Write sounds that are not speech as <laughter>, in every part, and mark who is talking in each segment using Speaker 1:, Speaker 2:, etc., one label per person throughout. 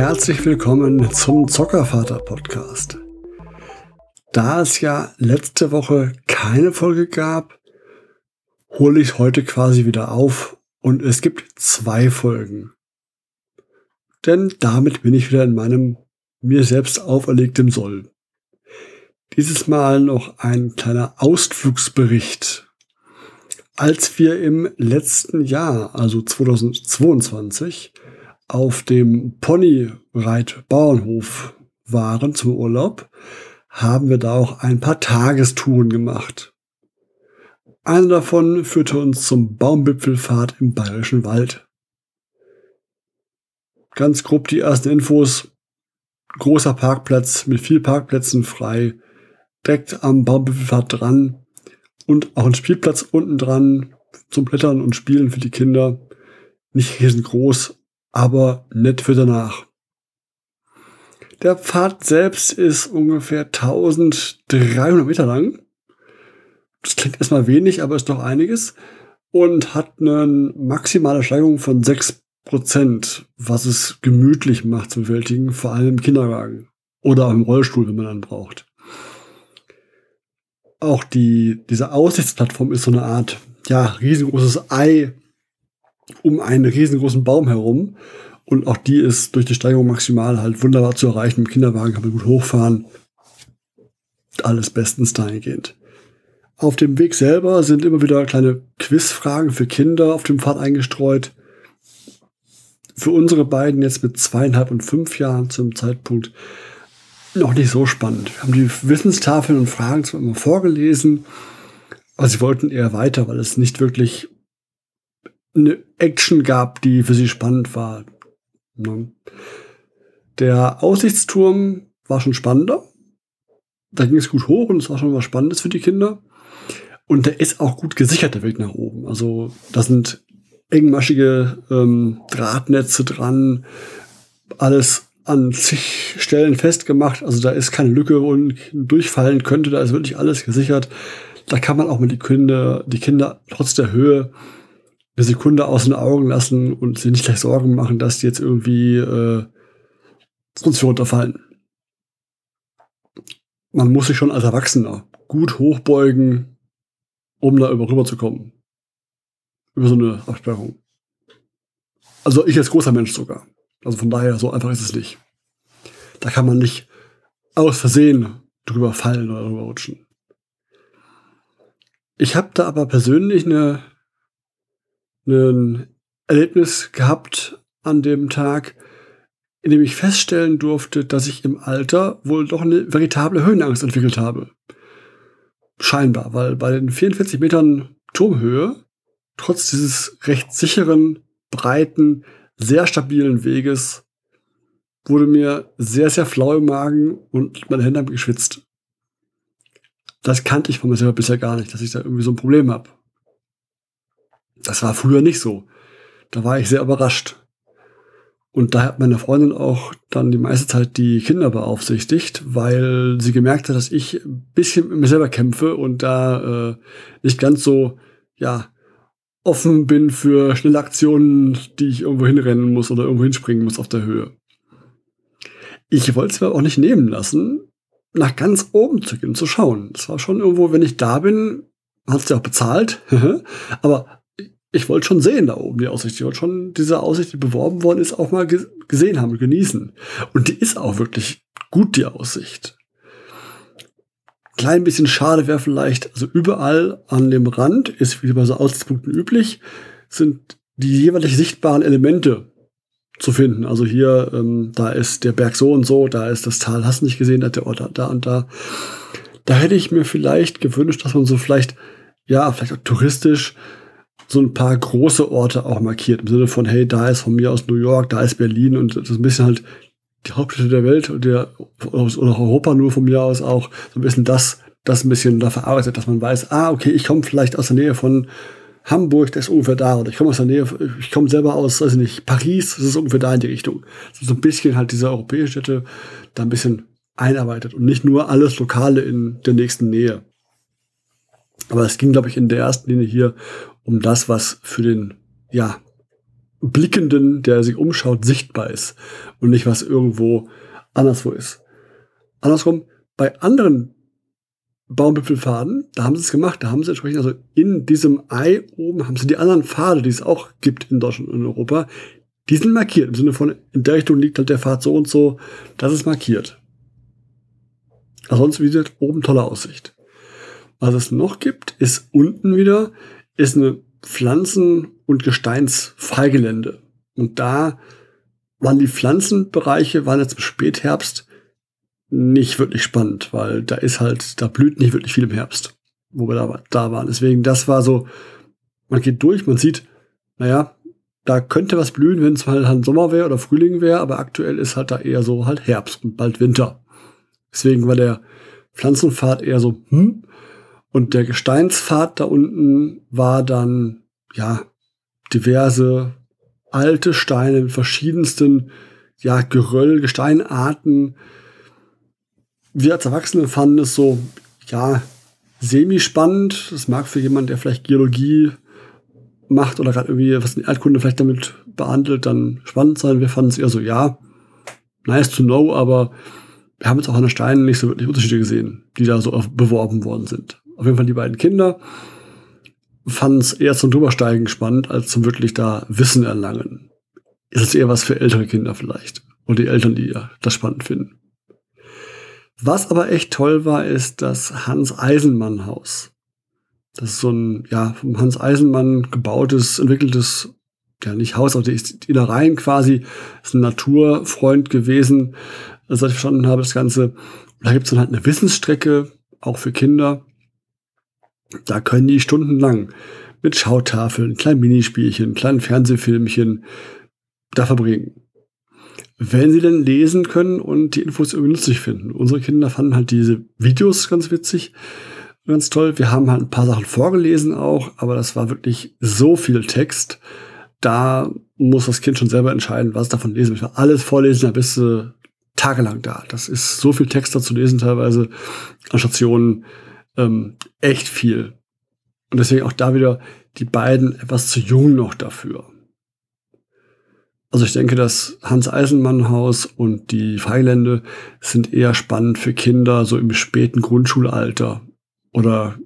Speaker 1: herzlich willkommen zum Zockervater Podcast. Da es ja letzte Woche keine Folge gab, hole ich heute quasi wieder auf und es gibt zwei Folgen. Denn damit bin ich wieder in meinem mir selbst auferlegtem Soll. Dieses Mal noch ein kleiner Ausflugsbericht. Als wir im letzten Jahr, also 2022, auf dem Ponyreit-Bauernhof waren zum Urlaub, haben wir da auch ein paar Tagestouren gemacht. Eine davon führte uns zum Baumwipfelfahrt im Bayerischen Wald. Ganz grob die ersten Infos. Großer Parkplatz mit viel Parkplätzen frei, direkt am Baumwipfelfahrt dran und auch ein Spielplatz unten dran zum Blättern und Spielen für die Kinder. Nicht riesengroß, aber nett für danach. Der Pfad selbst ist ungefähr 1300 Meter lang. Das klingt erstmal wenig, aber ist doch einiges. Und hat eine maximale Steigung von 6%, was es gemütlich macht zu bewältigen, vor allem im Kinderwagen. Oder auch im Rollstuhl, wenn man einen braucht. Auch die, diese Aussichtsplattform ist so eine Art, ja, riesengroßes Ei um einen riesengroßen Baum herum. Und auch die ist durch die Steigerung maximal halt wunderbar zu erreichen. Im Kinderwagen kann man gut hochfahren. Alles bestens dahingehend. Auf dem Weg selber sind immer wieder kleine Quizfragen für Kinder auf dem Pfad eingestreut. Für unsere beiden jetzt mit zweieinhalb und fünf Jahren zum Zeitpunkt noch nicht so spannend. Wir haben die Wissenstafeln und Fragen zwar immer vorgelesen, aber sie wollten eher weiter, weil es nicht wirklich eine Action gab, die für sie spannend war. Ne? Der Aussichtsturm war schon spannender. Da ging es gut hoch und es war schon was Spannendes für die Kinder. Und der ist auch gut gesichert, der Weg nach oben. Also da sind engmaschige ähm, Drahtnetze dran, alles an zig Stellen festgemacht. Also da ist keine Lücke, wo durchfallen könnte. Da ist wirklich alles gesichert. Da kann man auch mit die Kinder, die Kinder trotz der Höhe eine Sekunde aus den Augen lassen und sich nicht gleich Sorgen machen, dass die jetzt irgendwie äh, sonst runterfallen. Man muss sich schon als Erwachsener gut hochbeugen, um da über kommen. Über so eine Absperrung. Also ich als großer Mensch sogar. Also von daher, so einfach ist es nicht. Da kann man nicht aus Versehen drüber fallen oder drüber rutschen. Ich habe da aber persönlich eine ein Erlebnis gehabt an dem Tag, in dem ich feststellen durfte, dass ich im Alter wohl doch eine veritable Höhenangst entwickelt habe. Scheinbar, weil bei den 44 Metern Turmhöhe, trotz dieses recht sicheren, breiten, sehr stabilen Weges, wurde mir sehr, sehr flau im Magen und meine Hände haben geschwitzt. Das kannte ich von mir selber bisher gar nicht, dass ich da irgendwie so ein Problem habe. Das war früher nicht so. Da war ich sehr überrascht. Und da hat meine Freundin auch dann die meiste Zeit die Kinder beaufsichtigt, weil sie gemerkt hat, dass ich ein bisschen mit mir selber kämpfe und da äh, nicht ganz so, ja, offen bin für schnelle Aktionen, die ich irgendwo hinrennen muss oder irgendwo hinspringen muss auf der Höhe. Ich wollte es mir auch nicht nehmen lassen, nach ganz oben zu gehen, zu schauen. Es war schon irgendwo, wenn ich da bin, hat es ja auch bezahlt, <laughs> aber ich wollte schon sehen da oben die Aussicht. Ich wollte schon diese Aussicht, die beworben worden ist, auch mal gesehen haben genießen. Und die ist auch wirklich gut, die Aussicht. Klein bisschen schade wäre vielleicht, also überall an dem Rand ist, wie bei so Aussichtspunkten üblich, sind die jeweilig sichtbaren Elemente zu finden. Also hier, ähm, da ist der Berg so und so, da ist das Tal, hast du nicht gesehen, da der Ort da und da. Da hätte ich mir vielleicht gewünscht, dass man so vielleicht, ja, vielleicht auch touristisch so ein paar große Orte auch markiert. Im Sinne von, hey, da ist von mir aus New York, da ist Berlin und das ist ein bisschen halt die Hauptstädte der Welt und der, oder Europa nur von mir aus auch so ein bisschen das, das ein bisschen da verarbeitet, dass man weiß, ah, okay, ich komme vielleicht aus der Nähe von Hamburg, das ist ungefähr da, oder ich komme aus der Nähe, ich komme selber aus, weiß ich nicht, Paris, das ist ungefähr da in die Richtung. So ein bisschen halt diese europäische Städte da ein bisschen einarbeitet und nicht nur alles Lokale in der nächsten Nähe. Aber es ging, glaube ich, in der ersten Linie hier um das, was für den, ja, Blickenden, der sich umschaut, sichtbar ist und nicht was irgendwo anderswo ist. Andersrum, bei anderen Baumwipfelfaden, da haben sie es gemacht, da haben sie entsprechend, also in diesem Ei oben haben sie die anderen Pfade, die es auch gibt in Deutschland und in Europa, die sind markiert, im Sinne von, in der Richtung liegt halt der Pfad so und so, das ist markiert. Ansonsten, wie gesagt, oben tolle Aussicht. Was es noch gibt, ist unten wieder, ist eine Pflanzen- und Gesteinsfreigelände. Und da waren die Pflanzenbereiche, waren jetzt im Spätherbst nicht wirklich spannend, weil da ist halt, da blüht nicht wirklich viel im Herbst, wo wir da, da waren. Deswegen, das war so, man geht durch, man sieht, naja, da könnte was blühen, wenn es halt, halt Sommer wäre oder Frühling wäre, aber aktuell ist halt da eher so halt Herbst und bald Winter. Deswegen war der Pflanzenpfad eher so, hm, und der Gesteinspfad da unten war dann, ja, diverse alte Steine mit verschiedensten, ja, Geröll, Gesteinarten, wir als Erwachsene fanden es so, ja, semi-spannend. Das mag für jemanden, der vielleicht Geologie macht oder gerade irgendwie was in Erdkunde vielleicht damit behandelt, dann spannend sein. Wir fanden es eher so, ja, nice to know, aber wir haben jetzt auch an den Steinen nicht so wirklich Unterschiede gesehen, die da so beworben worden sind. Auf jeden Fall die beiden Kinder fanden es eher zum Drübersteigen spannend, als zum wirklich da Wissen erlangen. Ist es eher was für ältere Kinder vielleicht. Und die Eltern, die das spannend finden. Was aber echt toll war, ist das Hans-Eisenmann-Haus. Das ist so ein, ja, vom Hans Eisenmann gebautes, entwickeltes, ja, nicht Haus, aber die Innereien quasi, ist ein Naturfreund gewesen, seit ich verstanden habe, das Ganze. Da gibt es dann halt eine Wissensstrecke, auch für Kinder. Da können die stundenlang mit Schautafeln, kleinen Minispielchen, kleinen Fernsehfilmchen da verbringen wenn sie denn lesen können und die Infos irgendwie nützlich finden. Unsere Kinder fanden halt diese Videos ganz witzig, ganz toll. Wir haben halt ein paar Sachen vorgelesen auch, aber das war wirklich so viel Text. Da muss das Kind schon selber entscheiden, was davon lesen möchte. Alles vorlesen, da bist du tagelang da. Das ist so viel Text da zu lesen teilweise an Stationen. Ähm, echt viel. Und deswegen auch da wieder die beiden etwas zu jung noch dafür. Also ich denke, das Hans-Eisenmann-Haus und die Freilände sind eher spannend für Kinder so im späten Grundschulalter oder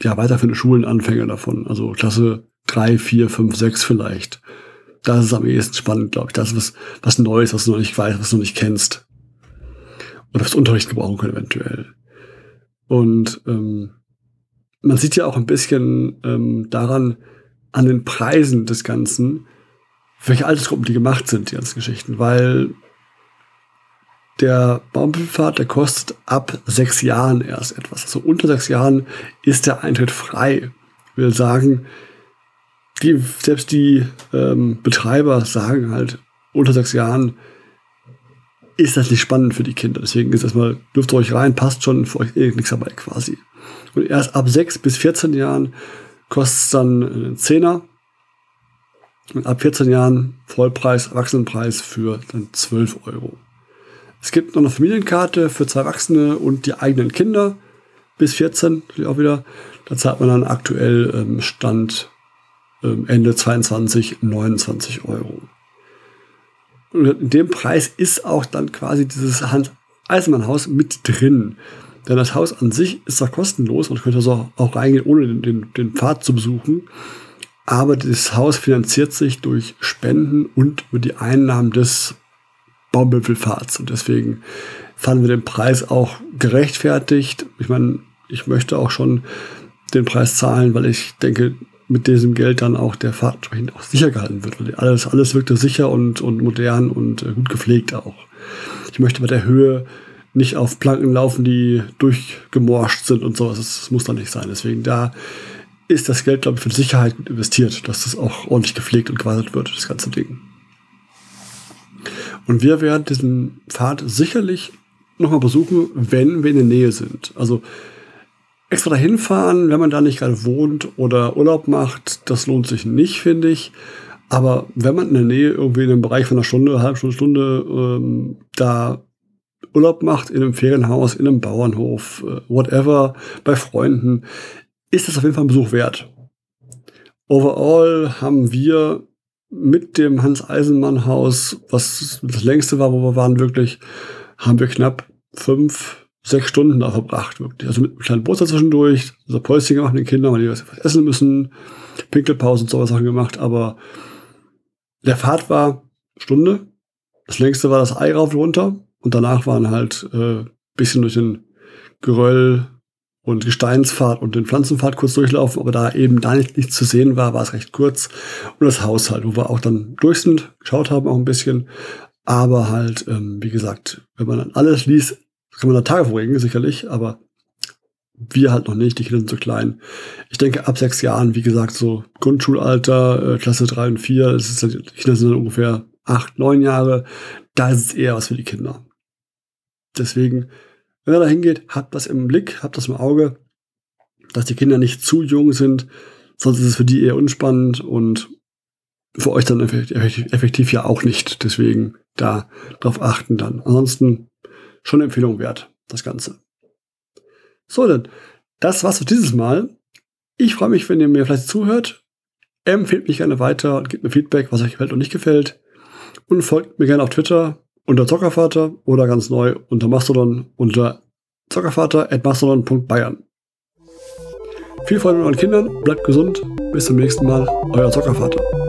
Speaker 1: ja weiterführende Schulenanfänger davon. Also Klasse 3, 4, 5, 6 vielleicht. Das ist am ehesten spannend, glaube ich. Das ist was, was Neues, was du noch nicht weißt, was du noch nicht kennst. Oder was Unterricht gebrauchen können eventuell. Und ähm, man sieht ja auch ein bisschen ähm, daran, an den Preisen des Ganzen, welche Altersgruppen die gemacht sind, die ganzen Geschichten, weil der Baumpfad, der kostet ab sechs Jahren erst etwas. Also unter sechs Jahren ist der Eintritt frei. Ich will sagen, die, selbst die ähm, Betreiber sagen halt, unter sechs Jahren ist das nicht spannend für die Kinder. Deswegen ist erstmal, dürft ihr euch rein, passt schon, für euch eh nichts dabei quasi. Und erst ab sechs bis 14 Jahren kostet es dann einen Zehner und ab 14 Jahren Vollpreis, Erwachsenenpreis für dann 12 Euro. Es gibt noch eine Familienkarte für zwei Erwachsene und die eigenen Kinder bis 14 auch wieder. Da zahlt man dann aktuell ähm, Stand ähm, Ende 22 29 Euro. Und in dem Preis ist auch dann quasi dieses Hans Eisenmann-Haus mit drin. Denn das Haus an sich ist da kostenlos und könnt also auch reingehen, ohne den, den, den Pfad zu besuchen. Aber das Haus finanziert sich durch Spenden und über die Einnahmen des Baumwipfelfahrts. Und deswegen fanden wir den Preis auch gerechtfertigt. Ich meine, ich möchte auch schon den Preis zahlen, weil ich denke, mit diesem Geld dann auch der Fahrt entsprechend auch sicher gehalten wird. Alles, alles wirkte sicher und, und modern und äh, gut gepflegt auch. Ich möchte bei der Höhe nicht auf Planken laufen, die durchgemorscht sind und sowas. Das, muss dann nicht sein. Deswegen da ist das Geld, glaube ich, für Sicherheit investiert, dass das auch ordentlich gepflegt und gewartet wird, das ganze Ding. Und wir werden diesen Pfad sicherlich nochmal besuchen, wenn wir in der Nähe sind. Also extra dahin fahren, wenn man da nicht gerade wohnt oder Urlaub macht, das lohnt sich nicht, finde ich. Aber wenn man in der Nähe irgendwie in einem Bereich von einer Stunde, eine halbe Stunde, Stunde ähm, da Urlaub macht, in einem Ferienhaus, in einem Bauernhof, äh, whatever, bei Freunden, ist das auf jeden Fall ein Besuch wert. Overall haben wir mit dem Hans-Eisenmann-Haus, was das längste war, wo wir waren, wirklich, haben wir knapp fünf, sechs Stunden da verbracht, wirklich. Also mit einem kleinen Boot zwischendurch, so Päuschen gemacht den Kindern, weil die was essen müssen, Pinkelpause und sowas Sachen gemacht, aber der Fahrt war Stunde. Das längste war das Ei rauf runter und danach waren halt äh, bisschen durch den Geröll und Gesteinsfahrt und den Pflanzenpfad kurz durchlaufen, aber da eben da nicht, nichts zu sehen war, war es recht kurz. Und das Haus halt, wo wir auch dann durch sind, geschaut haben auch ein bisschen. Aber halt, ähm, wie gesagt, wenn man dann alles liest, kann man da Tage verbringen, sicherlich, aber wir halt noch nicht, die Kinder sind zu klein. Ich denke, ab sechs Jahren, wie gesagt, so Grundschulalter, äh, Klasse drei und vier, das ist, die Kinder sind dann ungefähr acht, neun Jahre, da ist es eher was für die Kinder. Deswegen, wenn ihr da hingeht, habt das im Blick, habt das im Auge, dass die Kinder nicht zu jung sind, sonst ist es für die eher unspannend und für euch dann effektiv, effektiv ja auch nicht. Deswegen da drauf achten dann. Ansonsten schon eine Empfehlung wert, das Ganze. So, dann, das war's für dieses Mal. Ich freue mich, wenn ihr mir vielleicht zuhört. Empfehlt mich gerne weiter und gebt mir Feedback, was euch gefällt und nicht gefällt. Und folgt mir gerne auf Twitter unter Zockervater oder ganz neu unter Mastodon unter zockervater.mastodon.bayern. Viel Freude mit euren Kindern, bleibt gesund, bis zum nächsten Mal, euer Zockervater.